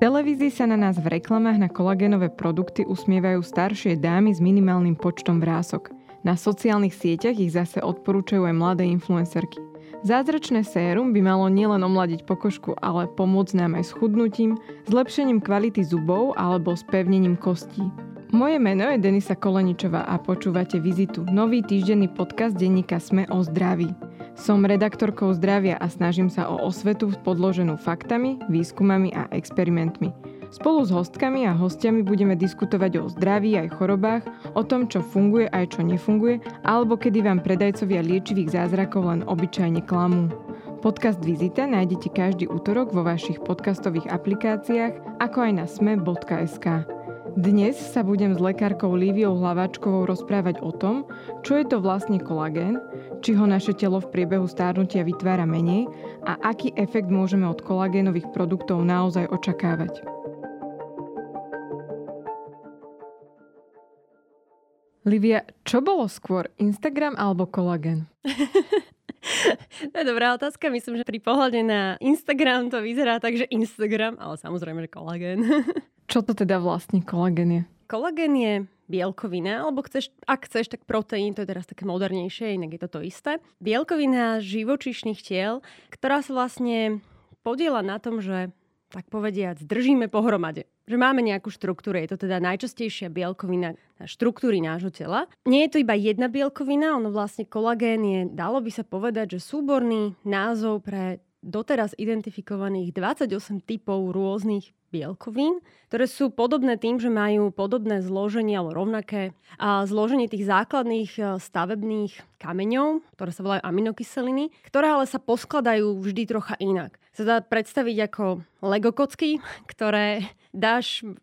televízii sa na nás v reklamách na kolagénové produkty usmievajú staršie dámy s minimálnym počtom vrások. Na sociálnych sieťach ich zase odporúčajú aj mladé influencerky. Zázračné sérum by malo nielen omladiť pokožku, ale pomôcť nám aj s chudnutím, zlepšením kvality zubov alebo spevnením kostí. Moje meno je Denisa Koleničová a počúvate Vizitu, nový týždenný podcast denníka Sme o zdraví. Som redaktorkou zdravia a snažím sa o osvetu podloženú faktami, výskumami a experimentmi. Spolu s hostkami a hostiami budeme diskutovať o zdraví aj chorobách, o tom, čo funguje aj čo nefunguje, alebo kedy vám predajcovia liečivých zázrakov len obyčajne klamú. Podcast Vizita nájdete každý útorok vo vašich podcastových aplikáciách, ako aj na sme.sk. Dnes sa budem s lekárkou Líviou Hlavačkovou rozprávať o tom, čo je to vlastne kolagén, či ho naše telo v priebehu stárnutia vytvára menej a aký efekt môžeme od kolagénových produktov naozaj očakávať. Livia, čo bolo skôr, Instagram alebo kolagén? to je dobrá otázka. Myslím, že pri pohľade na Instagram to vyzerá tak, že Instagram, ale samozrejme, že kolagén. Čo to teda vlastne kolagén je? Kolagén je bielkovina, alebo chceš, ak chceš, tak proteín, to je teraz také modernejšie, inak je to to isté. Bielkovina živočišných tiel, ktorá sa vlastne podiela na tom, že tak povediať, držíme pohromade. Že máme nejakú štruktúru, je to teda najčastejšia bielkovina štruktúry nášho tela. Nie je to iba jedna bielkovina, ono vlastne kolagén je, dalo by sa povedať, že súborný názov pre doteraz identifikovaných 28 typov rôznych bielkovín, ktoré sú podobné tým, že majú podobné zloženie alebo rovnaké a zloženie tých základných e, stavebných kameňov, ktoré sa volajú aminokyseliny, ktoré ale sa poskladajú vždy trocha inak. Sa dá predstaviť ako Lego kocky, ktoré dáš e,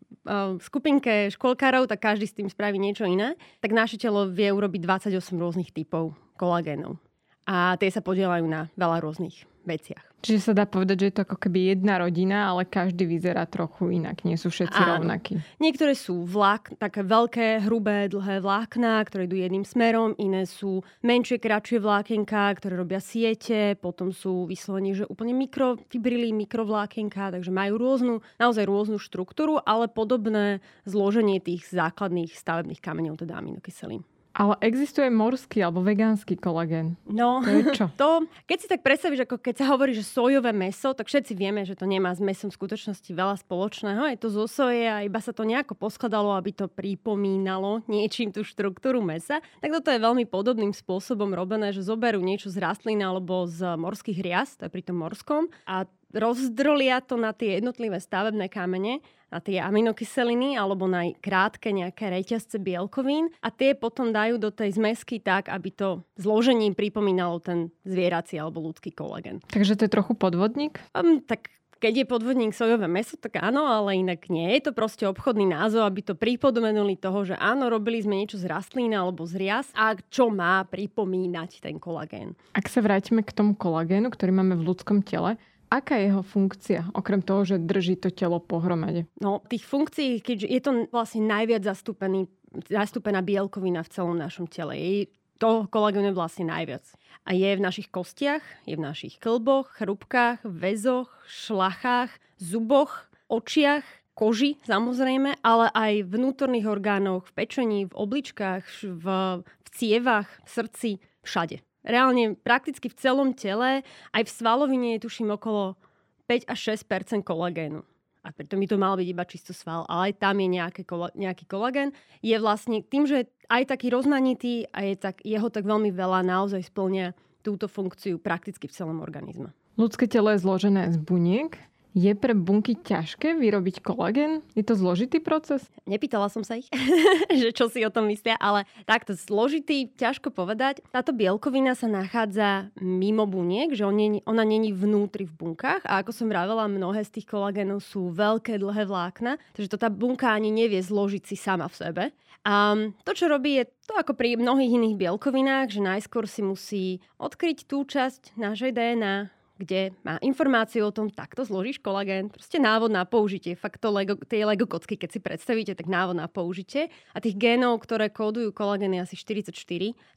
skupinke školkárov, tak každý s tým spraví niečo iné, tak naše telo vie urobiť 28 rôznych typov kolagénov. A tie sa podielajú na veľa rôznych veciach. Čiže sa dá povedať, že je to ako keby jedna rodina, ale každý vyzerá trochu inak. Nie sú všetci Áno. rovnakí. Niektoré sú vlák, také veľké, hrubé, dlhé vlákna, ktoré idú jedným smerom. Iné sú menšie, kratšie vlákenka, ktoré robia siete. Potom sú vyslovene, že úplne mikrofibrily, mikrovlákenka, takže majú rôznu, naozaj rôznu štruktúru, ale podobné zloženie tých základných stavebných kameňov, teda aminokyselín. Ale existuje morský alebo vegánsky kolagén. No, to je čo? To, keď si tak predstavíš, ako keď sa hovorí, že sojové meso, tak všetci vieme, že to nemá s mesom v skutočnosti veľa spoločného. Je to zo soje a iba sa to nejako poskladalo, aby to pripomínalo niečím tú štruktúru mesa. Tak toto je veľmi podobným spôsobom robené, že zoberú niečo z rastlín alebo z morských rias, to je pri tom morskom, a rozdrolia to na tie jednotlivé stavebné kamene, na tie aminokyseliny alebo na krátke nejaké reťazce bielkovín a tie potom dajú do tej zmesky tak, aby to zložením pripomínalo ten zvierací alebo ľudský kolagén. Takže to je trochu podvodník? Um, tak keď je podvodník sojové meso, tak áno, ale inak nie. Je to proste obchodný názov, aby to pripomenuli toho, že áno, robili sme niečo z rastlín alebo z rias a čo má pripomínať ten kolagén. Ak sa vrátime k tomu kolagénu, ktorý máme v ľudskom tele, Aká je jeho funkcia, okrem toho, že drží to telo pohromade? No, tých funkcií, keďže je to vlastne najviac zastúpený, zastúpená bielkovina v celom našom tele. Je to kolagénu vlastne najviac. A je v našich kostiach, je v našich klboch, chrupkách, väzoch, šlachách, zuboch, očiach, koži samozrejme, ale aj vnútorných orgánoch, v pečení, v obličkách, v, v cievach, v srdci, všade reálne prakticky v celom tele, aj v svalovine je tuším okolo 5 až 6% kolagénu. A preto by to mal byť iba čisto sval, ale aj tam je nejaké, nejaký kolagén. Je vlastne tým, že aj taký rozmanitý a je tak, jeho tak veľmi veľa naozaj splňa túto funkciu prakticky v celom organizme. Ľudské telo je zložené z buniek, je pre bunky ťažké vyrobiť kolagén? Je to zložitý proces? Nepýtala som sa ich, že čo si o tom myslia, ale takto zložitý, ťažko povedať. Táto bielkovina sa nachádza mimo buniek, že ona není vnútri v bunkách a ako som vravela, mnohé z tých kolagénov sú veľké, dlhé vlákna, takže to tá bunka ani nevie zložiť si sama v sebe. A to, čo robí, je to ako pri mnohých iných bielkovinách, že najskôr si musí odkryť tú časť našej DNA, kde má informáciu o tom, takto zložíš kolagén, proste návod na použitie. Fakt to Lego, tie Lego kocky, keď si predstavíte, tak návod na použitie. A tých génov, ktoré kódujú kolagén je asi 44.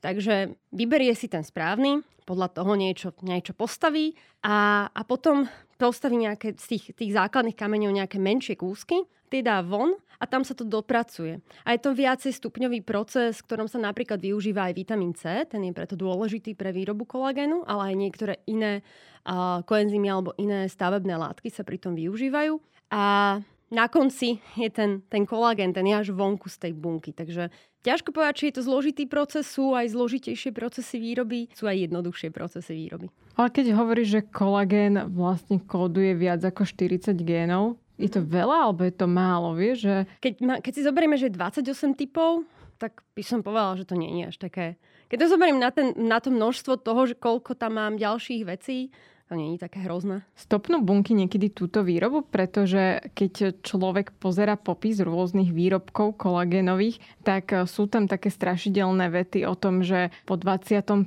Takže vyberie si ten správny, podľa toho niečo, niečo postaví a, a potom postaví nejaké z tých, tých základných kameňov nejaké menšie kúsky, tie dá von a tam sa to dopracuje. A je to viacej stupňový proces, v ktorom sa napríklad využíva aj vitamín C, ten je preto dôležitý pre výrobu kolagénu, ale aj niektoré iné uh, koenzymy alebo iné stavebné látky sa pri tom využívajú. A na konci je ten, ten kolagén, ten je až vonku z tej bunky. Takže ťažko povedať, či je to zložitý proces, sú aj zložitejšie procesy výroby, sú aj jednoduchšie procesy výroby. Ale keď hovoríš, že kolagén vlastne kóduje viac ako 40 génov, je to veľa alebo je to málo, vieš? Že... Keď, ma, keď si zoberieme, že je 28 typov, tak by som povedala, že to nie je až také. Keď to zoberiem na, ten, na to množstvo toho, že koľko tam mám ďalších vecí, to nie je také hrozné. Stopnú bunky niekedy túto výrobu, pretože keď človek pozera popis rôznych výrobkov kolagénových, tak sú tam také strašidelné vety o tom, že po 25.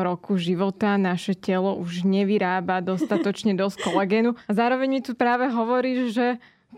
roku života naše telo už nevyrába dostatočne dosť kolagénu. A zároveň mi tu práve hovoríš, že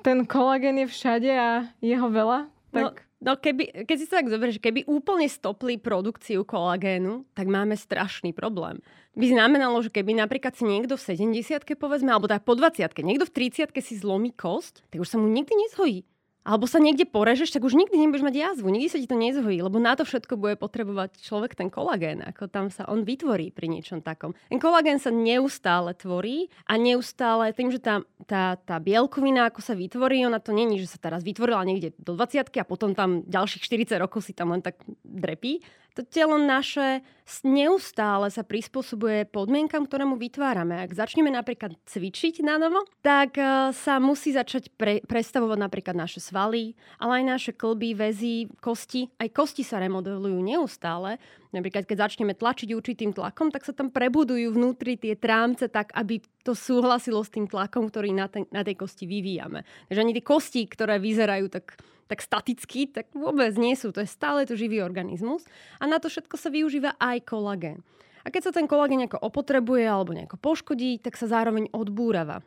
ten kolagén je všade a je ho veľa. Tak... No, no keby, keď si to tak zoberieš, keby úplne stopli produkciu kolagénu, tak máme strašný problém by znamenalo, že keby napríklad si niekto v 70 povedzme, alebo tak po 20 niekto v 30 si zlomí kosť, tak už sa mu nikdy nezhojí. Alebo sa niekde porežeš, tak už nikdy nebudeš mať jazvu, nikdy sa ti to nezhojí, lebo na to všetko bude potrebovať človek ten kolagén, ako tam sa on vytvorí pri niečom takom. Ten kolagén sa neustále tvorí a neustále tým, že tá, tá, tá bielkovina, ako sa vytvorí, ona to není, že sa teraz vytvorila niekde do 20 a potom tam ďalších 40 rokov si tam len tak drepí, to telo naše neustále sa prispôsobuje podmienkam, ktoré mu vytvárame. Ak začneme napríklad cvičiť na novo, tak e, sa musí začať pre, prestavovať napríklad naše svaly, ale aj naše klby, väzy, kosti. Aj kosti sa remodelujú neustále. Napríklad, keď začneme tlačiť určitým tlakom, tak sa tam prebudujú vnútri tie trámce tak, aby to súhlasilo s tým tlakom, ktorý na, ten, na tej kosti vyvíjame. Takže ani tie kosti, ktoré vyzerajú tak tak statický, tak vôbec nie sú. To je stále to živý organizmus. A na to všetko sa využíva aj kolagén. A keď sa ten kolagén nejako opotrebuje alebo nejako poškodí, tak sa zároveň odbúrava.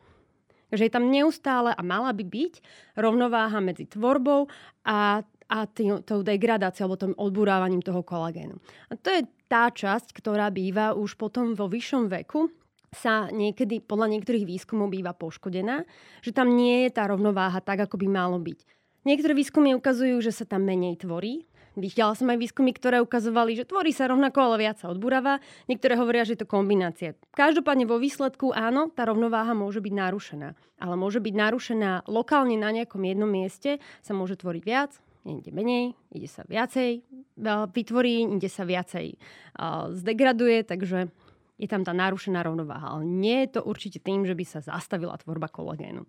Takže je tam neustále a mala by byť rovnováha medzi tvorbou a, a tý, tou degradáciou alebo tým odburávaním toho kolagénu. A to je tá časť, ktorá býva už potom vo vyššom veku, sa niekedy podľa niektorých výskumov býva poškodená, že tam nie je tá rovnováha tak, ako by malo byť. Niektoré výskumy ukazujú, že sa tam menej tvorí. Videla som aj výskumy, ktoré ukazovali, že tvorí sa rovnako, ale viac sa odburáva. Niektoré hovoria, že je to kombinácia. Každopádne vo výsledku áno, tá rovnováha môže byť narušená. Ale môže byť narušená lokálne na nejakom jednom mieste, sa môže tvoriť viac, inde menej, ide sa viacej vytvorí, inde sa viacej zdegraduje, takže je tam tá narušená rovnováha. Ale nie je to určite tým, že by sa zastavila tvorba kolagénu.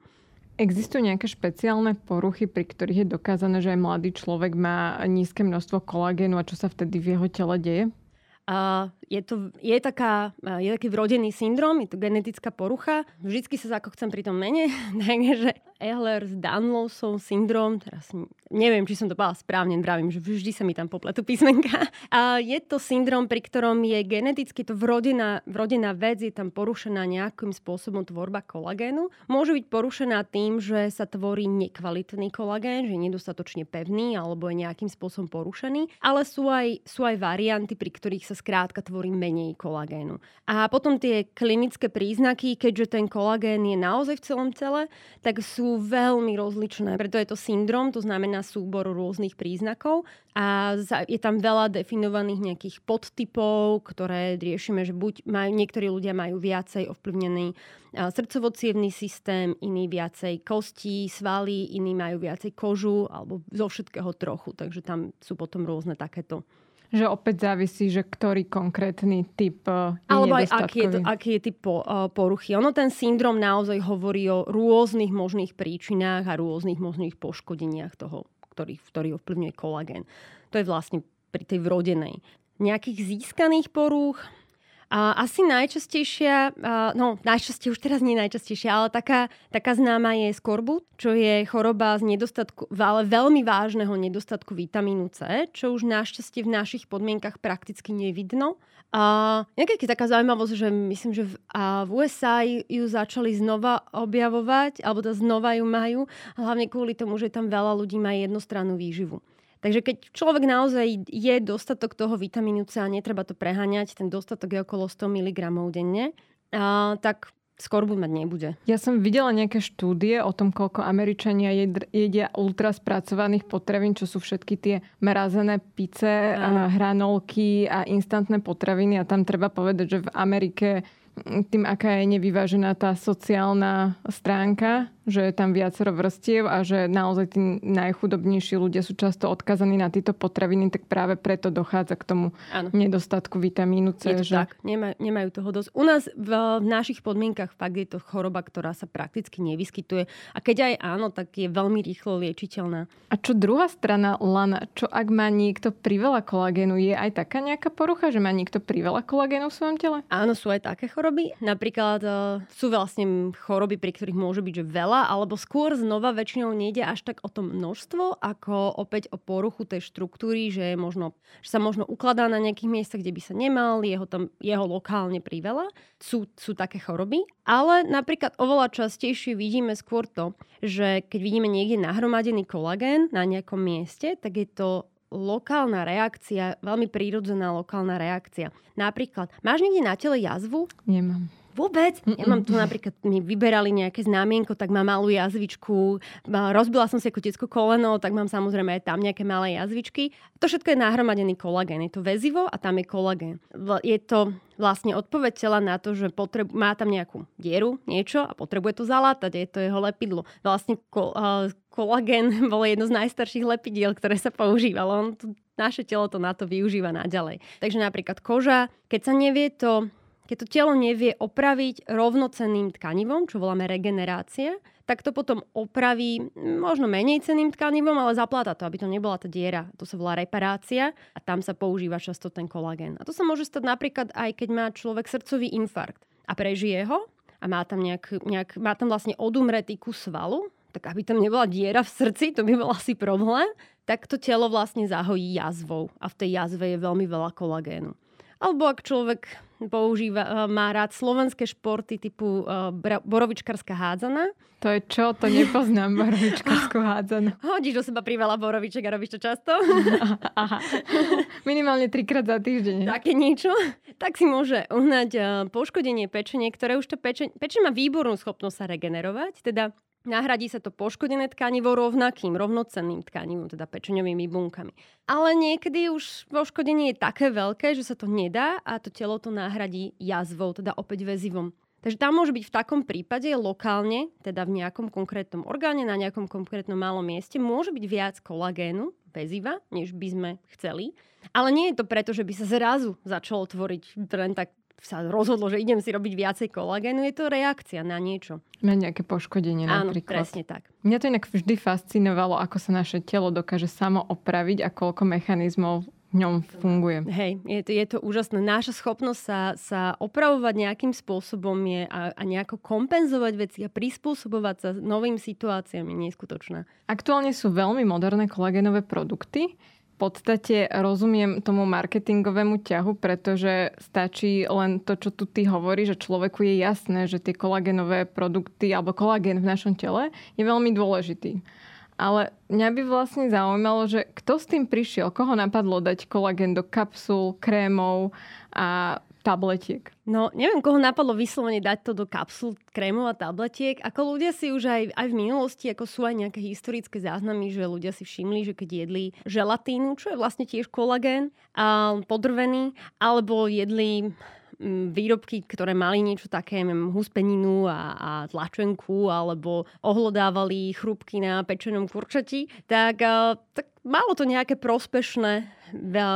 Existujú nejaké špeciálne poruchy, pri ktorých je dokázané, že aj mladý človek má nízke množstvo kolagénu a čo sa vtedy v jeho tele deje? Je, to, je, taká, je taký vrodený syndrom, je to genetická porucha. Vždycky sa chcem pri tom mene, takže Ehlers-Danlowsov syndrom, teraz neviem, či som to povedala správne, vravím, že vždy sa mi tam popletú písmenka. A je to syndrom, pri ktorom je geneticky to vrodená, vrodená vec, je tam porušená nejakým spôsobom tvorba kolagénu. Môže byť porušená tým, že sa tvorí nekvalitný kolagén, že je nedostatočne pevný alebo je nejakým spôsobom porušený, ale sú aj, sú aj varianty, pri ktorých sa skrátka tvorí menej kolagénu. A potom tie klinické príznaky, keďže ten kolagén je naozaj v celom tele, tak sú veľmi rozličné. Preto je to syndrom, to znamená súbor rôznych príznakov a je tam veľa definovaných nejakých podtypov, ktoré riešime, že buď majú, niektorí ľudia majú viacej ovplyvnený srdcovo systém, iní viacej kostí, svaly, iní majú viacej kožu alebo zo všetkého trochu. Takže tam sú potom rôzne takéto že opäť závisí, že ktorý konkrétny typ e, je Alebo aj aký je, to, aký je typ po, uh, poruchy. Ono ten syndrom naozaj hovorí o rôznych možných príčinách a rôznych možných poškodeniach toho, ktorý, ktorý ovplyvňuje kolagén. To je vlastne pri tej vrodenej. Nejakých získaných porúch, asi najčastejšia, no najčastejšia, už teraz nie najčastejšia, ale taká, taká známa je skorbut, čo je choroba z nedostatku, ale veľmi vážneho nedostatku vitamínu C, čo už našťastie v našich podmienkach prakticky nevidno. A nejaká je taká zaujímavosť, že myslím, že v, a v USA ju začali znova objavovať, alebo to znova ju majú, hlavne kvôli tomu, že tam veľa ľudí má jednostrannú výživu. Takže keď človek naozaj je dostatok toho vitamínu C a netreba to preháňať, ten dostatok je okolo 100 mg denne, a, tak skorbu mať nebude. Ja som videla nejaké štúdie o tom, koľko Američania jedia ultra spracovaných potravín, čo sú všetky tie mrazené pice, a hranolky a instantné potraviny. A tam treba povedať, že v Amerike tým, aká je nevyvážená tá sociálna stránka, že je tam viacero vrstiev a že naozaj tí najchudobnejší ľudia sú často odkazaní na tieto potraviny, tak práve preto dochádza k tomu ano. nedostatku vitamínu C. Je to že... tak, Nemaj, nemajú toho dosť. U nás v, v našich podmienkach fakt je to choroba, ktorá sa prakticky nevyskytuje a keď aj áno, tak je veľmi rýchlo liečiteľná. A čo druhá strana lana, čo ak má niekto priveľa kolagénu, je aj taká nejaká porucha, že má niekto priveľa kolagénu v svojom tele? Áno, sú aj také choroby. Napríklad uh, sú vlastne choroby, pri ktorých môže byť že veľa veľa, alebo skôr znova väčšinou nejde až tak o to množstvo, ako opäť o poruchu tej štruktúry, že, je možno, že sa možno ukladá na nejakých miestach, kde by sa nemal, jeho, tam, jeho lokálne priveľa. Sú, sú také choroby. Ale napríklad oveľa častejšie vidíme skôr to, že keď vidíme niekde nahromadený kolagén na nejakom mieste, tak je to lokálna reakcia, veľmi prírodzená lokálna reakcia. Napríklad, máš niekde na tele jazvu? Nemám. Vôbec. Ja mám tu napríklad, mi vyberali nejaké známienko, tak mám malú jazvičku. Rozbila som si ako detsko koleno, tak mám samozrejme aj tam nejaké malé jazvičky. To všetko je nahromadený kolagén. Je to väzivo a tam je kolagén. Je to vlastne odpoveď tela na to, že potreb, má tam nejakú dieru, niečo a potrebuje to zalátať. Je to jeho lepidlo. Vlastne ko, uh, kolagén bol jedno z najstarších lepidiel, ktoré sa používalo. On to, naše telo to na to využíva naďalej. Takže napríklad koža, keď sa nevie to keď to telo nevie opraviť rovnocenným tkanivom, čo voláme regenerácia, tak to potom opraví možno menej cenným tkanivom, ale zapláta to, aby to nebola tá diera. To sa volá reparácia a tam sa používa často ten kolagén. A to sa môže stať napríklad aj keď má človek srdcový infarkt a prežije ho a má tam, nejak, nejak, má tam vlastne odumretý kus svalu, tak aby tam nebola diera v srdci, to by bol asi problém, tak to telo vlastne zahojí jazvou a v tej jazve je veľmi veľa kolagénu. Alebo ak človek používa, eh, má rád slovenské športy typu uh, hádzana. To je čo? To nepoznám, borovičkarskú hádzanú. Hodíš do seba priveľa boroviček a robíš to často? Aha. Minimálne trikrát za týždeň. Také niečo. Tak si môže uhnať uh, poškodenie pečenie, ktoré už to pečenie, pečenie má výbornú schopnosť sa regenerovať. Teda Nahradí sa to poškodené tkanivo rovnakým, rovnocenným tkanivom, teda pečeňovými bunkami. Ale niekedy už poškodenie je také veľké, že sa to nedá a to telo to nahradí jazvou, teda opäť väzivom. Takže tam môže byť v takom prípade lokálne, teda v nejakom konkrétnom orgáne, na nejakom konkrétnom malom mieste, môže byť viac kolagénu, väziva, než by sme chceli. Ale nie je to preto, že by sa zrazu začalo tvoriť len tak sa rozhodlo, že idem si robiť viacej kolagénu, je to reakcia na niečo. Na nejaké poškodenie Áno, napríklad. presne tak. Mňa to inak vždy fascinovalo, ako sa naše telo dokáže samo opraviť a koľko mechanizmov v ňom funguje. Hej, je to, je to úžasné. Náša schopnosť sa, sa opravovať nejakým spôsobom je a, a nejako kompenzovať veci a prispôsobovať sa novým situáciám je neskutočná. Aktuálne sú veľmi moderné kolagénové produkty, podstate rozumiem tomu marketingovému ťahu, pretože stačí len to, čo tu ty hovorí, že človeku je jasné, že tie kolagenové produkty alebo kolagén v našom tele je veľmi dôležitý. Ale mňa by vlastne zaujímalo, že kto s tým prišiel, koho napadlo dať kolagén do kapsul, krémov a tabletiek. No, neviem, koho napadlo vyslovene dať to do kapsul krémov a tabletiek. Ako ľudia si už aj, aj v minulosti, ako sú aj nejaké historické záznamy, že ľudia si všimli, že keď jedli želatínu, čo je vlastne tiež kolagén, a podrvený, alebo jedli výrobky, ktoré mali niečo také, neviem, huspeninu a, a tlačenku, alebo ohlodávali chrúbky na pečenom kurčati, tak, tak malo to nejaké prospešné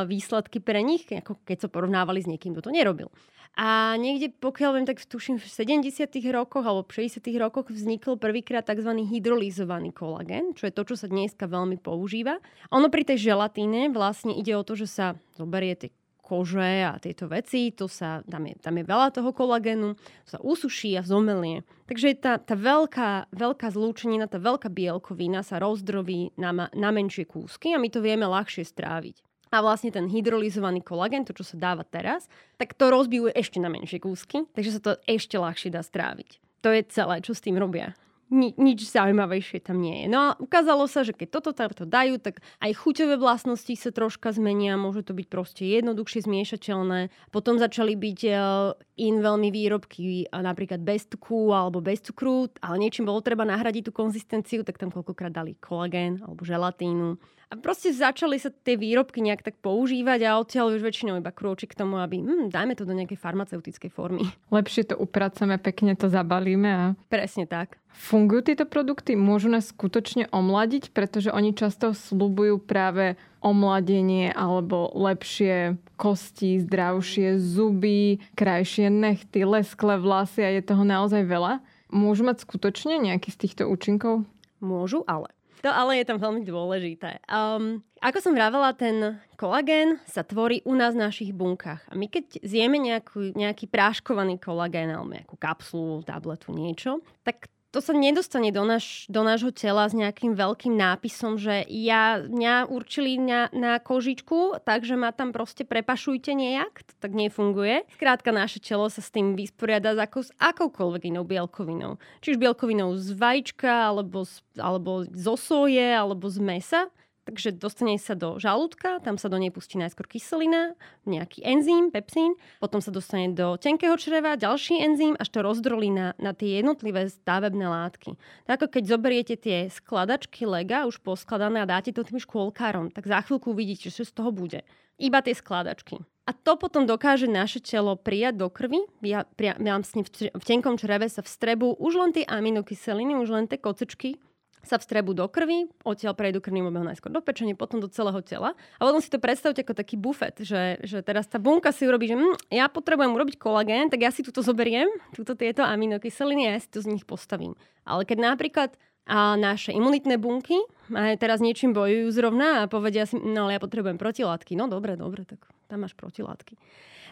výsledky pre nich, ako keď sa porovnávali s niekým, kto to nerobil. A niekde, pokiaľ viem, tak tuším v 70. rokoch alebo v 60. rokoch vznikol prvýkrát tzv. hydrolyzovaný kolagén, čo je to, čo sa dneska veľmi používa. Ono pri tej želatíne vlastne ide o to, že sa zoberie tie kože a tieto veci, to sa, tam, je, tam je veľa toho kolagénu, to sa usuší a zomelie. Takže tá, tá veľká, veľká zlúčenina, tá veľká bielkovina sa rozdrobí na, na menšie kúsky a my to vieme ľahšie stráviť. A vlastne ten hydrolyzovaný kolagén, to čo sa dáva teraz, tak to rozbijú ešte na menšie kúsky, takže sa to ešte ľahšie dá stráviť. To je celé, čo s tým robia ni- nič zaujímavejšie tam nie je. No a ukázalo sa, že keď toto tamto dajú, tak aj chuťové vlastnosti sa troška zmenia, môže to byť proste jednoduchšie zmiešateľné. Potom začali byť uh, in veľmi výrobky uh, napríklad bez tuku alebo bez cukru, ale niečím bolo treba nahradiť tú konzistenciu, tak tam koľkokrát dali kolagén alebo želatínu. A proste začali sa tie výrobky nejak tak používať a odtiaľ už väčšinou iba krôčik k tomu, aby hm, dajme to do nejakej farmaceutickej formy. Lepšie to upracujeme, pekne to zabalíme. A... Presne tak. Fungujú tieto produkty? Môžu nás skutočne omladiť? Pretože oni často slúbujú práve omladenie alebo lepšie kosti, zdravšie zuby, krajšie nechty, lesklé vlasy a je toho naozaj veľa. Môžu mať skutočne nejaký z týchto účinkov? Môžu, ale to ale je tam veľmi dôležité. Um, ako som vravela, ten kolagén sa tvorí u nás v našich bunkách. A my keď zjeme nejakú, nejaký práškovaný kolagén alebo nejakú kapsulu, tabletu, niečo, tak to sa nedostane do, naš, do nášho tela s nejakým veľkým nápisom, že ja, mňa určili na, na kožičku, takže ma tam proste prepašujte nejak. To tak nefunguje. Skrátka, naše telo sa s tým vysporiada ako s akoukoľvek inou bielkovinou. Čiže bielkovinou z vajíčka, alebo z, alebo zo soje, alebo z mesa. Takže dostane sa do žalúdka, tam sa do nej pustí najskôr kyselina, nejaký enzym, pepsín, potom sa dostane do tenkého čreva, ďalší enzym, až to rozdrolí na, na tie jednotlivé stavebné látky. Tak ako keď zoberiete tie skladačky lega, už poskladané a dáte to tým škôlkárom, tak za chvíľku uvidíte, čo z toho bude. Iba tie skladačky. A to potom dokáže naše telo prijať do krvi. Ja, vlastne v, v tenkom čreve sa vstrebu už len tie aminokyseliny, už len tie kocečky, sa vstrebu do krvi, odtiaľ prejdú krvným obehom najskôr do pečenie, potom do celého tela. A potom si to predstavte ako taký bufet, že, že teraz tá bunka si urobí, že hm, ja potrebujem urobiť kolagén, tak ja si túto zoberiem, túto tieto aminokyseliny a ja si to z nich postavím. Ale keď napríklad a naše imunitné bunky a teraz niečím bojujú zrovna a povedia si, no ale ja potrebujem protilátky. No dobre, dobre, tak tam máš protilátky.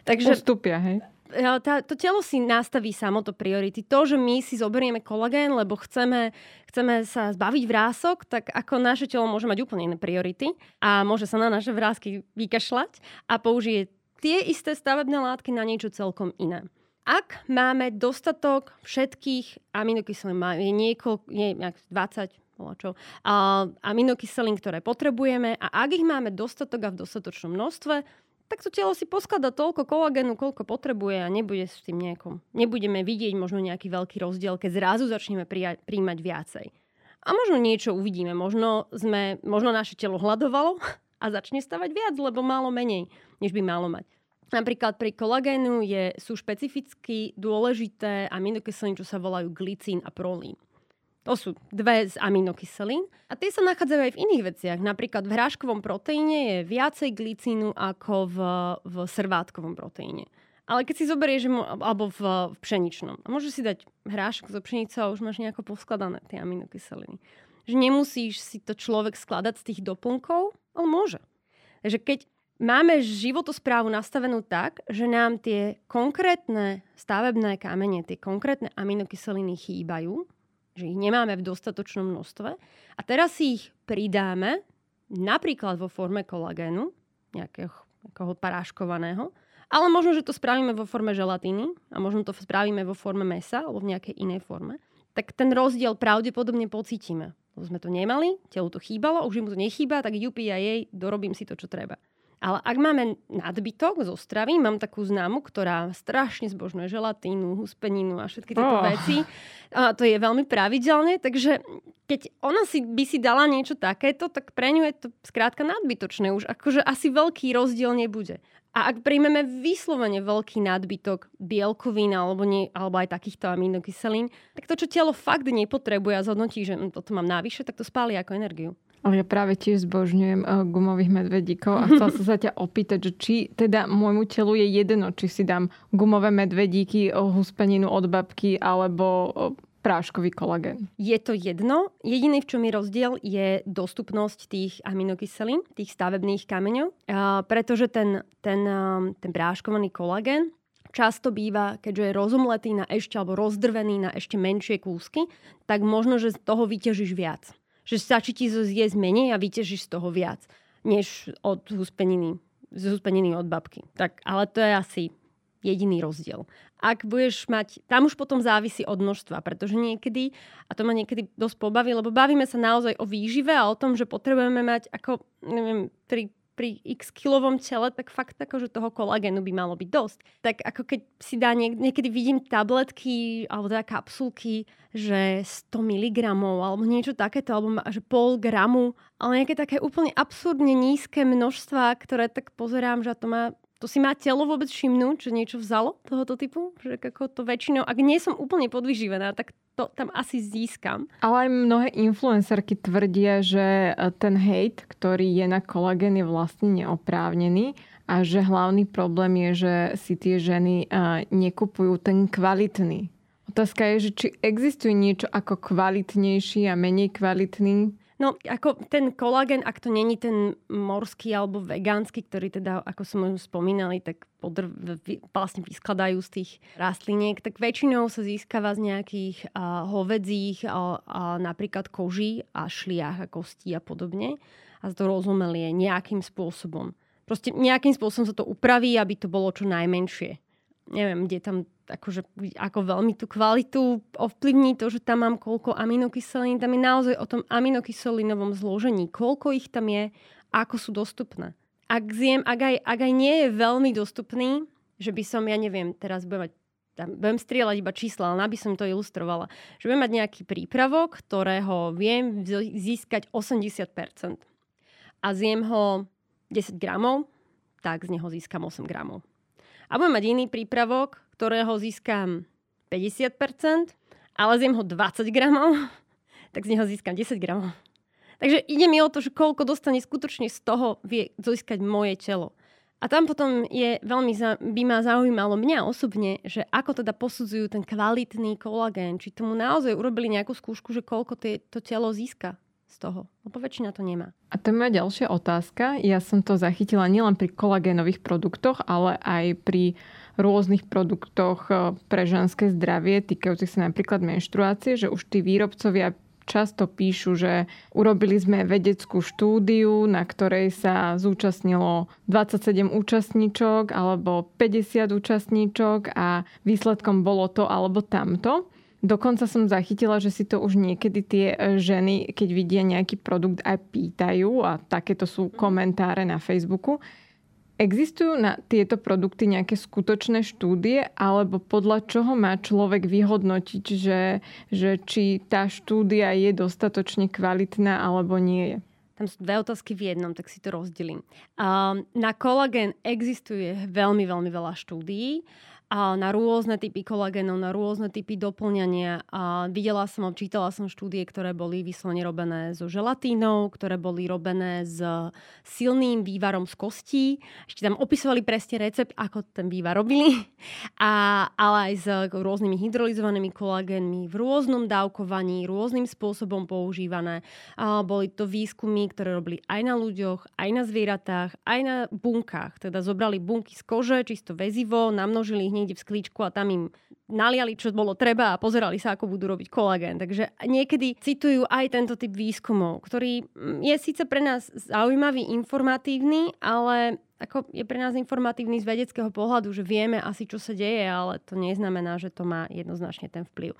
Takže, Ustúpia, hej? tá, to telo si nastaví samo to priority. To, že my si zoberieme kolagén, lebo chceme, chceme sa zbaviť vrások, tak ako naše telo môže mať úplne iné priority a môže sa na naše vrázky vykašľať a použije tie isté stavebné látky na niečo celkom iné. Ak máme dostatok všetkých aminokyselín, je niekoľko, nie, 20, čo, aminokyselín, ktoré potrebujeme a ak ich máme dostatok a v dostatočnom množstve, tak to telo si posklada toľko kolagénu, koľko potrebuje a nebude s tým nejakom. Nebudeme vidieť možno nejaký veľký rozdiel, keď zrazu začneme prijať, príjmať viacej. A možno niečo uvidíme. Možno, sme, možno naše telo hľadovalo a začne stavať viac, lebo málo menej, než by malo mať. Napríklad pri kolagénu je, sú špecificky dôležité aminokyseliny, čo sa volajú glicín a prolín. To sú dve z aminokyselín. A tie sa nachádzajú aj v iných veciach. Napríklad v hráškovom proteíne je viacej glicínu ako v, v servátkovom proteíne. Ale keď si zoberieš, alebo v, v pšeničnom, a môžeš si dať hrášok zo pšenicou a už máš nejako poskladané tie aminokyseliny. Že nemusíš si to človek skladať z tých doplnkov, ale môže. Takže keď máme životosprávu nastavenú tak, že nám tie konkrétne stavebné kamene, tie konkrétne aminokyseliny chýbajú, že ich nemáme v dostatočnom množstve. A teraz si ich pridáme napríklad vo forme kolagénu, nejakého, nejakého paráškovaného, ale možno, že to spravíme vo forme želatíny a možno to spravíme vo forme mesa alebo v nejakej inej forme, tak ten rozdiel pravdepodobne pocítime. Lebo sme to nemali, telu to chýbalo, už im to nechýba, tak jupi a jej, dorobím si to, čo treba. Ale ak máme nadbytok zo stravy, mám takú známu, ktorá strašne zbožňuje želatínu, huspeninu a všetky tieto oh. veci. A to je veľmi pravidelne, takže keď ona si, by si dala niečo takéto, tak pre ňu je to skrátka nadbytočné. Už akože asi veľký rozdiel nebude. A ak príjmeme vyslovene veľký nadbytok bielkovín alebo, nie, alebo aj takýchto aminokyselín, tak to, čo telo fakt nepotrebuje a zhodnotí, že hm, toto mám navyše, tak to spáli ako energiu. Ale ja práve tiež zbožňujem uh, gumových medvedíkov a chcela som sa ťa opýtať, že či teda môjmu telu je jedno, či si dám gumové medvedíky, uh, huspeninu od babky alebo uh, práškový kolagén? Je to jedno. Jediný, v čom je rozdiel, je dostupnosť tých aminokyselín, tých stavebných kameňov, pretože ten, ten, ten práškovaný kolagén často býva, keďže je rozumletý na ešte alebo rozdrvený na ešte menšie kúsky, tak možno, že z toho vyťažíš viac. Že stačí ti zjesť menej a vyťažíš z toho viac, než od huspeniny, z huspeniny od babky. Tak, ale to je asi jediný rozdiel. Ak budeš mať, tam už potom závisí od množstva, pretože niekedy, a to ma niekedy dosť pobaví, lebo bavíme sa naozaj o výžive a o tom, že potrebujeme mať ako, neviem, pri pri x kilovom tele, tak fakt ako, že toho kolagénu by malo byť dosť. Tak ako keď si dá, niek- niekedy vidím tabletky alebo teda kapsulky, že 100 mg alebo niečo takéto, alebo že pol gramu, ale nejaké také úplne absurdne nízke množstva, ktoré tak pozerám, že to má to si má telo vôbec všimnúť, že niečo vzalo tohoto typu? Že ako to väčšinou, ak nie som úplne podvyživená, tak to tam asi získam. Ale aj mnohé influencerky tvrdia, že e, ten hate, ktorý je na kolagén, je vlastne neoprávnený a že hlavný problém je, že si tie ženy e, nekupujú ten kvalitný. Otázka je, že či existuje niečo ako kvalitnejší a menej kvalitný No, ako ten kolagén, ak to není ten morský alebo vegánsky, ktorý teda, ako som už spomínali, tak podr- vlastne vyskladajú z tých rastliniek, tak väčšinou sa získava z nejakých uh, hovedzích, uh, uh, napríklad koží a šliach a kostí a podobne. A to rozumelie nejakým spôsobom. Proste nejakým spôsobom sa to upraví, aby to bolo čo najmenšie. Neviem, kde tam akože, ako veľmi tú kvalitu ovplyvní to, že tam mám koľko aminokyselín. Tam je naozaj o tom aminokyselinovom zložení. Koľko ich tam je, ako sú dostupné. Ak zjem, ak aj, ak aj nie je veľmi dostupný, že by som, ja neviem, teraz budem mať tam budem strieľať iba čísla, ale aby som to ilustrovala. Že budem mať nejaký prípravok, ktorého viem získať 80% a zjem ho 10 gramov, tak z neho získam 8 gramov. A budem mať iný prípravok, ktorého získam 50%, ale zjem ho 20 gramov, tak z neho získam 10 gramov. Takže ide mi o to, že koľko dostane skutočne z toho vie získať moje telo. A tam potom je veľmi za, by ma zaujímalo mňa osobne, že ako teda posudzujú ten kvalitný kolagén, či tomu naozaj urobili nejakú skúšku, že koľko tie, to telo získa z toho. Lebo väčšina to nemá. A to je moja ďalšia otázka. Ja som to zachytila nielen pri kolagénových produktoch, ale aj pri rôznych produktoch eh, pre ženské zdravie, týkajúcich sa napríklad menštruácie, že už tí výrobcovia často píšu, že urobili sme vedeckú štúdiu, na ktorej sa zúčastnilo 27 účastníčok alebo 50 účastníčok a výsledkom bolo to alebo tamto. Dokonca som zachytila, že si to už niekedy tie eh, ženy, keď vidia nejaký produkt, aj pýtajú a takéto sú komentáre na Facebooku. Existujú na tieto produkty nejaké skutočné štúdie, alebo podľa čoho má človek vyhodnotiť, že, že či tá štúdia je dostatočne kvalitná alebo nie je? Tam sú dve otázky v jednom, tak si to rozdelím. Na kolagén existuje veľmi, veľmi veľa štúdií a na rôzne typy kolagénov, na rôzne typy doplňania. A videla som, čítala som štúdie, ktoré boli vyslovene robené so želatínou, ktoré boli robené s silným vývarom z kostí. Ešte tam opisovali presne recept, ako ten vývar robili. A, ale aj s rôznymi hydrolyzovanými kolagénmi v rôznom dávkovaní, rôznym spôsobom používané. A boli to výskumy, ktoré robili aj na ľuďoch, aj na zvieratách, aj na bunkách. Teda zobrali bunky z kože, čisto väzivo, namnožili ich niekde v sklíčku a tam im naliali, čo bolo treba a pozerali sa, ako budú robiť kolagén. Takže niekedy citujú aj tento typ výskumov, ktorý mm, je síce pre nás zaujímavý, informatívny, ale ako je pre nás informatívny z vedeckého pohľadu, že vieme asi, čo sa deje, ale to neznamená, že to má jednoznačne ten vplyv.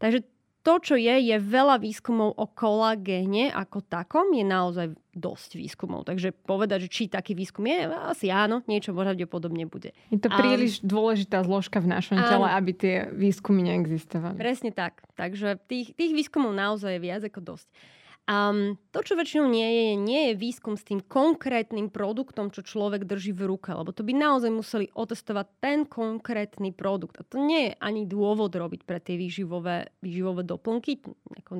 Takže to, čo je, je veľa výskumov o kolagéne ako takom, je naozaj dosť výskumov. Takže povedať, že či taký výskum je, asi áno, niečo pravdepodobne bude. Je to príliš um, dôležitá zložka v našom um, tele, aby tie výskumy neexistovali. Presne tak. Takže tých, tých výskumov naozaj je viac ako dosť. Um, to, čo väčšinou nie je, nie je výskum s tým konkrétnym produktom, čo človek drží v ruke, lebo to by naozaj museli otestovať ten konkrétny produkt. A to nie je ani dôvod robiť pre tie výživové, výživové doplnky.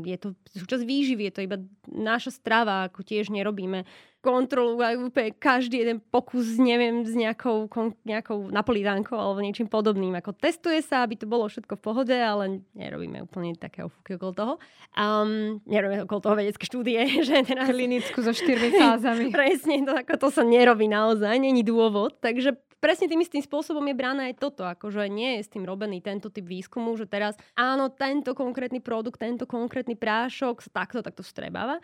Je to súčasť výživy, je to iba naša strava, ako tiež nerobíme kontrolujú úplne každý jeden pokus, neviem, s nejakou, nejakou napolitánkou alebo niečím podobným. Ako testuje sa, aby to bolo všetko v pohode, ale nerobíme úplne také ofuky okolo toho. Um, nerobíme okolo toho vedecké štúdie, že teraz... Klinickú so štyrmi fázami. Presne, to, ako to sa nerobí naozaj, není dôvod. Takže presne tým istým spôsobom je brána aj toto, akože nie je s tým robený tento typ výskumu, že teraz áno, tento konkrétny produkt, tento konkrétny prášok sa takto, takto vstrebáva.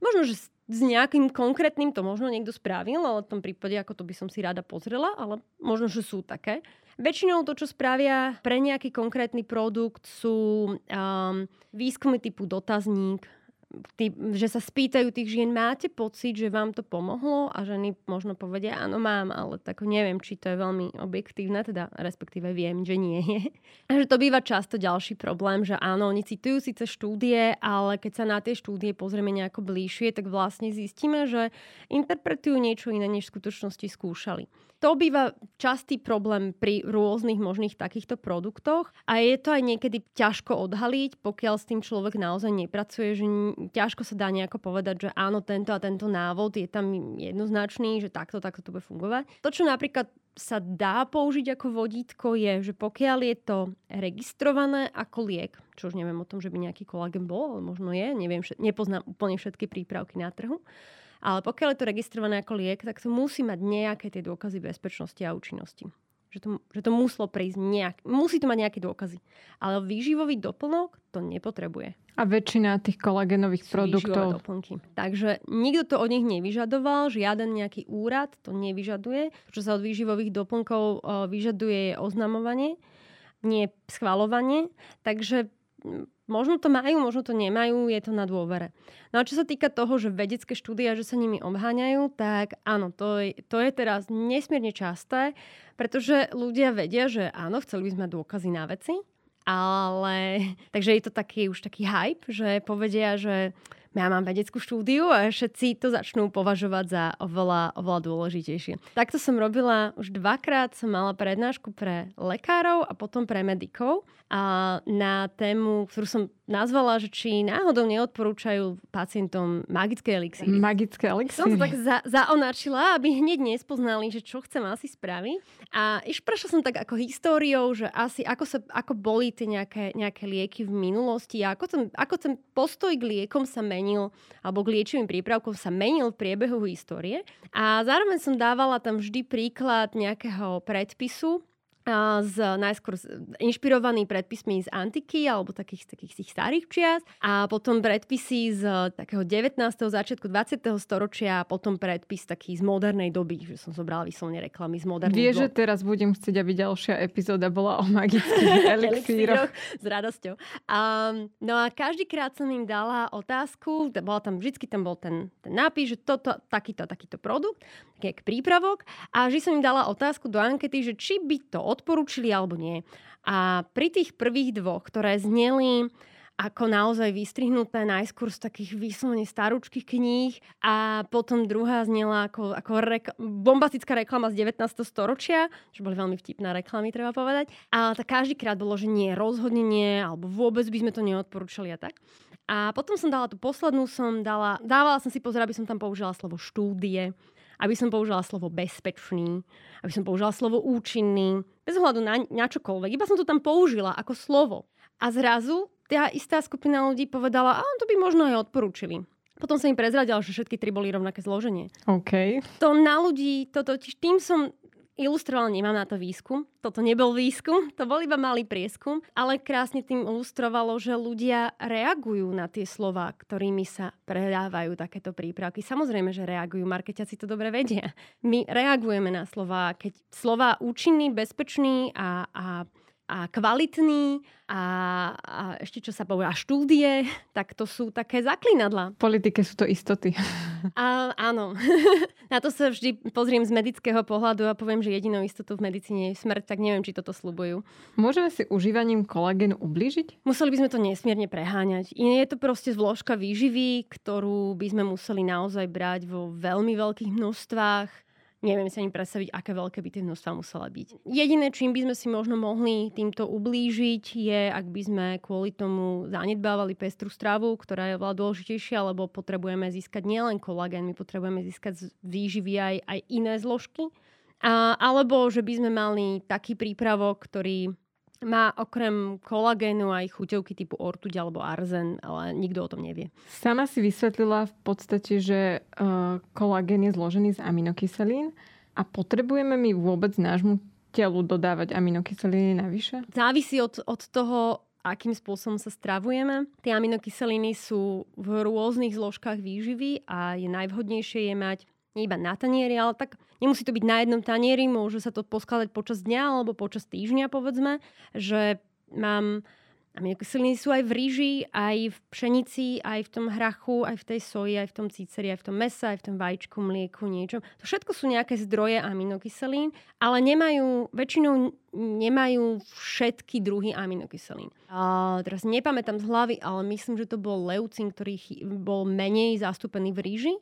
Možno, že s nejakým konkrétnym to možno niekto spravil, ale v tom prípade ako to by som si rada pozrela, ale možno, že sú také. Väčšinou to, čo spravia pre nejaký konkrétny produkt, sú um, výskumy typu dotazník, tí, že sa spýtajú tých žien, máte pocit, že vám to pomohlo? A ženy možno povedia, áno, mám, ale tak neviem, či to je veľmi objektívne, teda respektíve viem, že nie je. A že to býva často ďalší problém, že áno, oni citujú síce štúdie, ale keď sa na tie štúdie pozrieme nejako bližšie, tak vlastne zistíme, že interpretujú niečo iné, než v skutočnosti skúšali. To býva častý problém pri rôznych možných takýchto produktoch a je to aj niekedy ťažko odhaliť, pokiaľ s tým človek naozaj nepracuje, že ťažko sa dá nejako povedať, že áno, tento a tento návod je tam jednoznačný, že takto, takto to bude fungovať. To, čo napríklad sa dá použiť ako vodítko je, že pokiaľ je to registrované ako liek, čo už neviem o tom, že by nejaký kolagen bol, ale možno je, neviem, nepoznám úplne všetky prípravky na trhu, ale pokiaľ je to registrované ako liek, tak to musí mať nejaké tie dôkazy bezpečnosti a účinnosti. Že to, že to muselo prísť nejak, musí to mať nejaké dôkazy. Ale výživový doplnok to nepotrebuje. A väčšina tých kolagenových produktov. doplnky. Takže nikto to od nich nevyžadoval, žiaden nejaký úrad to nevyžaduje. Čo sa od výživových doplnkov vyžaduje je oznamovanie, nie schvalovanie. Takže Možno to majú, možno to nemajú, je to na dôvere. No a čo sa týka toho, že vedecké štúdia, že sa nimi obháňajú, tak áno, to je, to je teraz nesmierne časté, pretože ľudia vedia, že áno, chceli by sme dôkazy na veci, ale takže je to taký už taký hype, že povedia, že ja mám vedeckú štúdiu a všetci to začnú považovať za oveľa, oveľa dôležitejšie. Takto som robila už dvakrát, som mala prednášku pre lekárov a potom pre medikov na tému, ktorú som nazvala, že či náhodou neodporúčajú pacientom magické elixíry. Magické elixíry. Som to tak za, zaonačila, aby hneď nespoznali, že čo chcem asi spraviť. A iš prešla som tak ako históriou, že asi ako, sa, ako boli tie nejaké, nejaké lieky v minulosti a ako ten, ako ten postoj k liekom sa menil, alebo k liečivým prípravkom sa menil v priebehu histórie. A zároveň som dávala tam vždy príklad nejakého predpisu, z, najskôr inšpirovaný predpismi z antiky alebo takých, takých tých starých čias a potom predpisy z takého 19. začiatku 20. storočia a potom predpis taký z modernej doby, že som zobrala vyslovne reklamy z modernej Vieš, že teraz budem chcieť, aby ďalšia epizóda bola o magických elixíroch. s radosťou. Um, no a každýkrát som im dala otázku, bola tam vždycky tam bol ten, ten nápis, že toto, takýto, takýto produkt, taký prípravok a že som im dala otázku do ankety, že či by to odporúčili alebo nie. A pri tých prvých dvoch, ktoré zneli ako naozaj vystrihnuté najskôr z takých výslovne starúčkých kníh a potom druhá znela ako, ako rek- bombastická reklama z 19. storočia, čo boli veľmi vtipná reklamy, treba povedať. A tak každýkrát bolo, že nie, rozhodne nie, alebo vôbec by sme to neodporúčali a tak. A potom som dala tú poslednú, som dala, dávala som si pozor, aby som tam použila slovo štúdie, aby som použila slovo bezpečný, aby som použila slovo účinný, bez ohľadu na, na čokoľvek. Iba som to tam použila ako slovo. A zrazu tá istá skupina ľudí povedala, a to by možno aj odporúčili. Potom sa im prezradila, že všetky tri boli rovnaké zloženie. OK. To na ľudí, to totiž tým som ilustroval, nemám na to výskum. Toto nebol výskum, to bol iba malý prieskum, ale krásne tým ilustrovalo, že ľudia reagujú na tie slova, ktorými sa predávajú takéto prípravky. Samozrejme, že reagujú, marketiaci to dobre vedia. My reagujeme na slova, keď slova účinný, bezpečný a, a a kvalitný a, a ešte čo sa povie, a štúdie, tak to sú také zaklinadla. V politike sú to istoty. A, áno. Na to sa vždy pozriem z medického pohľadu a poviem, že jedinou istotou v medicíne je smrť, tak neviem, či toto slubujú. Môžeme si užívaním kolagénu ublížiť? Museli by sme to nesmierne preháňať. Iné je to proste zložka výživy, ktorú by sme museli naozaj brať vo veľmi veľkých množstvách Neviem si ani predstaviť, aké veľké by tie množstva musela byť. Jediné, čím by sme si možno mohli týmto ublížiť, je, ak by sme kvôli tomu zanedbávali pestru stravu, ktorá je veľa dôležitejšia, lebo potrebujeme získať nielen kolagén, my potrebujeme získať z výživy aj, aj iné zložky. A, alebo že by sme mali taký prípravok, ktorý má okrem kolagénu aj chuťovky typu ortuť alebo arzen, ale nikto o tom nevie. Sama si vysvetlila v podstate, že uh, kolagén je zložený z aminokyselín a potrebujeme my vôbec nášmu telu dodávať aminokyseliny navyše? Závisí od, od toho, akým spôsobom sa stravujeme. Tie aminokyseliny sú v rôznych zložkách výživy a je najvhodnejšie je mať nie iba na tanieri, ale tak nemusí to byť na jednom tanieri, môže sa to poskladať počas dňa alebo počas týždňa, povedzme, že mám aminokyseliny sú aj v ríži, aj v pšenici, aj v tom hrachu, aj v tej soji, aj v tom cíceri, aj v tom mese, aj v tom vajíčku, mlieku, niečo. To všetko sú nejaké zdroje aminokyselín, ale nemajú, väčšinou nemajú všetky druhy aminokyselín. A teraz nepamätám z hlavy, ale myslím, že to bol leucin, ktorý bol menej zastúpený v ríži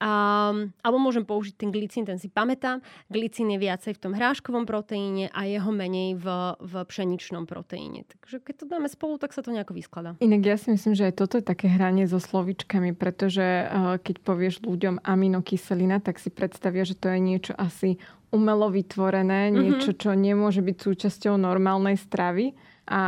Um, alebo môžem použiť ten glicín, ten si pamätám. Glicín je viacej v tom hráškovom proteíne a jeho menej v, v pšeničnom proteíne. Takže keď to dáme spolu, tak sa to nejako vyskladá. Inak ja si myslím, že aj toto je také hranie so slovičkami, pretože uh, keď povieš ľuďom aminokyselina, tak si predstavia, že to je niečo asi umelo vytvorené, mm-hmm. niečo, čo nemôže byť súčasťou normálnej stravy a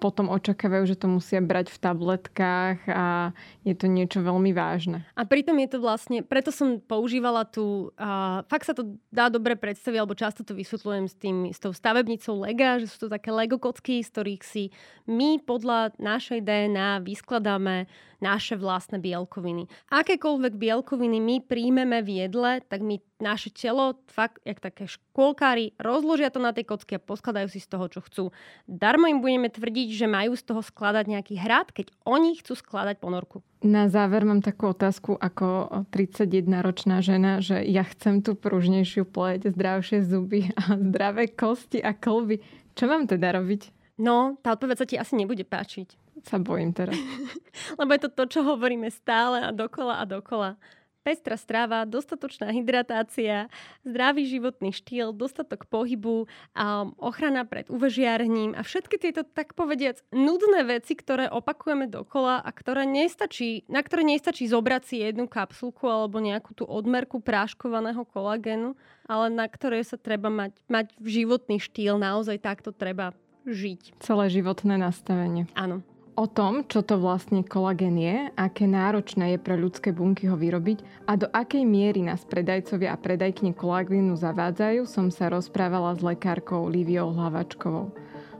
potom očakávajú, že to musia brať v tabletkách a je to niečo veľmi vážne. A pritom je to vlastne, preto som používala tu, a fakt sa to dá dobre predstaviť, alebo často to vysvetľujem s, tým, s tou stavebnicou Lega, že sú to také Lego kocky, z ktorých si my podľa našej DNA vyskladáme naše vlastné bielkoviny. Akékoľvek bielkoviny my príjmeme v jedle, tak my naše telo, fakt, jak také škôlkári, rozložia to na tej kocky a poskladajú si z toho, čo chcú. Darmo im budeme tvrdiť, že majú z toho skladať nejaký hrad, keď oni chcú skladať ponorku. Na záver mám takú otázku ako 31-ročná žena, že ja chcem tú pružnejšiu pleť, zdravšie zuby a zdravé kosti a kolby. Čo mám teda robiť? No, tá odpoveď sa ti asi nebude páčiť. Sa bojím teraz. Lebo je to to, čo hovoríme stále a dokola a dokola pestrá strava, dostatočná hydratácia, zdravý životný štýl, dostatok pohybu, a ochrana pred uvežiarním a všetky tieto, tak povediac, nudné veci, ktoré opakujeme dokola a ktoré nestačí, na ktoré nestačí zobrať si jednu kapsulku alebo nejakú tú odmerku práškovaného kolagénu, ale na ktoré sa treba mať, mať životný štýl, naozaj takto treba žiť. Celé životné nastavenie. Áno. O tom, čo to vlastne kolagén je, aké náročné je pre ľudské bunky ho vyrobiť a do akej miery nás predajcovia a predajkne kolagénu zavádzajú, som sa rozprávala s lekárkou Liviou Hlavačkovou.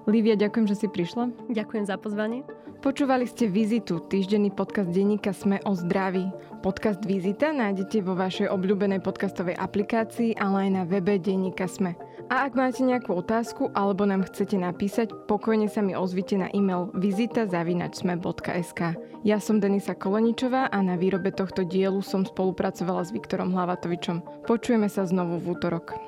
Livia, ďakujem, že si prišla. Ďakujem za pozvanie. Počúvali ste Vizitu, týždenný podcast denníka Sme o zdraví. Podcast Vizita nájdete vo vašej obľúbenej podcastovej aplikácii, ale aj na webe denníka Sme. A ak máte nejakú otázku alebo nám chcete napísať, pokojne sa mi ozvite na e-mail vizita.sme.sk. Ja som Denisa Koleničová a na výrobe tohto dielu som spolupracovala s Viktorom Hlavatovičom. Počujeme sa znovu v útorok.